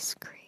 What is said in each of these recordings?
ice cream,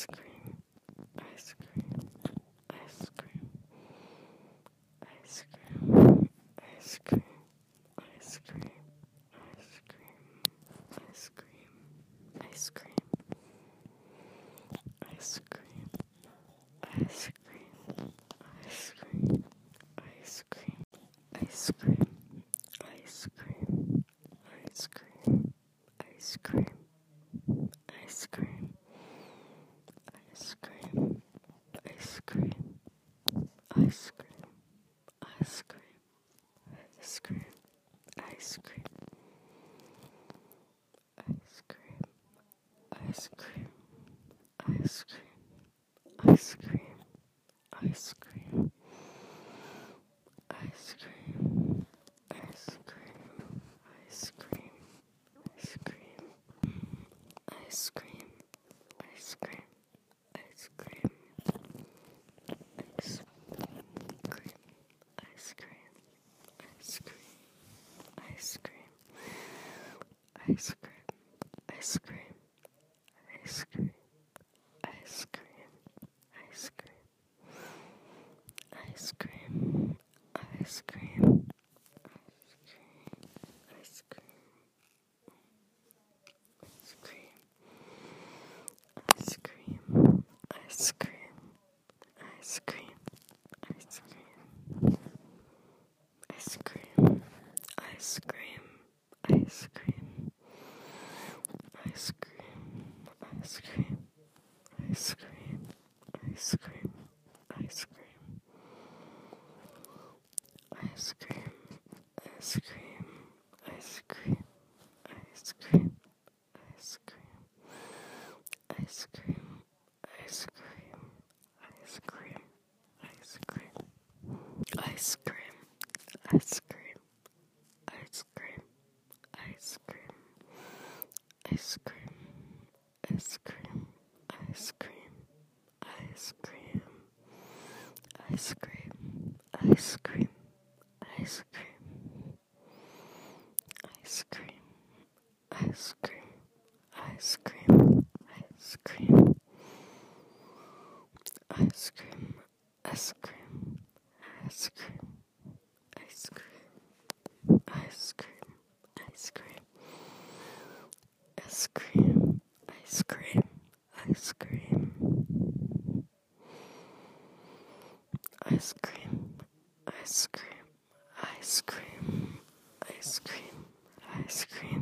cream, ice cream, ice ice cream, ice cream, ice cream, ice cream.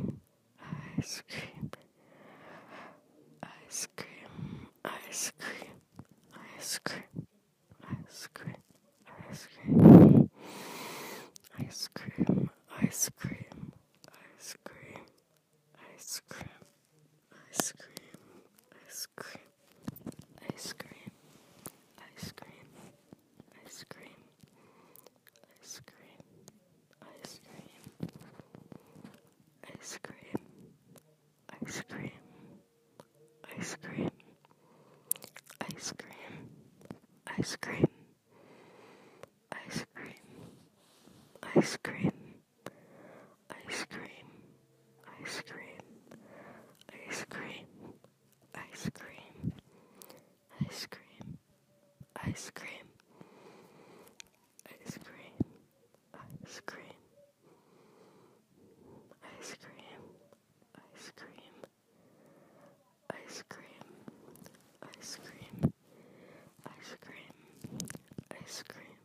ice cream, ice cream, ice cream, ice cream, ice cream, ice cream, ice cream, ice cream, ice cream. ice cream,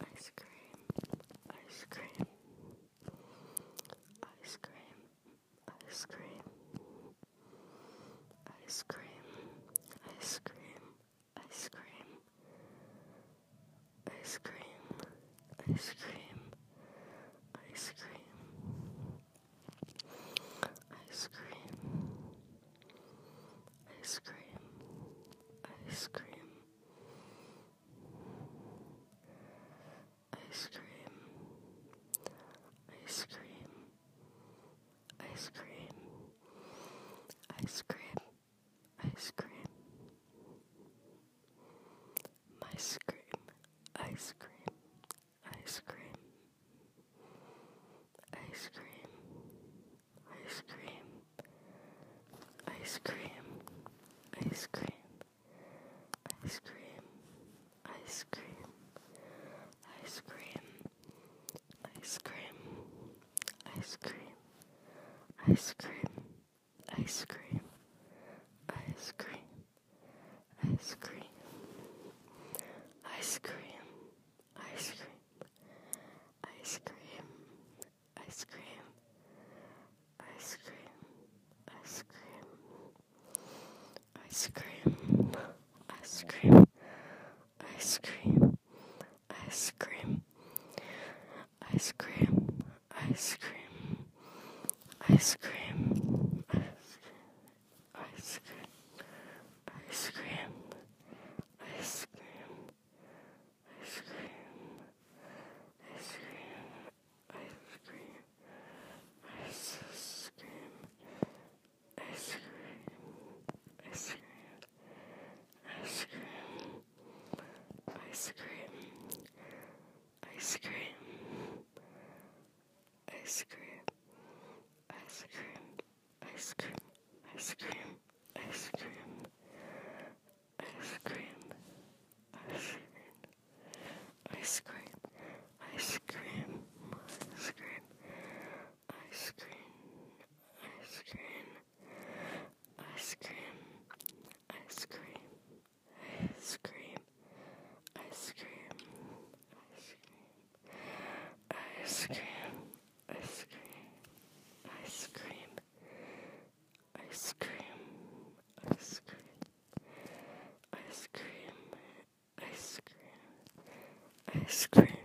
ice cream, ice cream, ice cream, ice cream, ice cream, ice cream, ice cream, ice cream, ice cream, ice cream, ice cream. risk. ice cream, ice cream, ice cream, ice cream, ice cream, ice cream, ice cream, ice cream, ice cream, ice cream, ice cream, ice cream. ice cream, ice cream, ice cream. ice cream.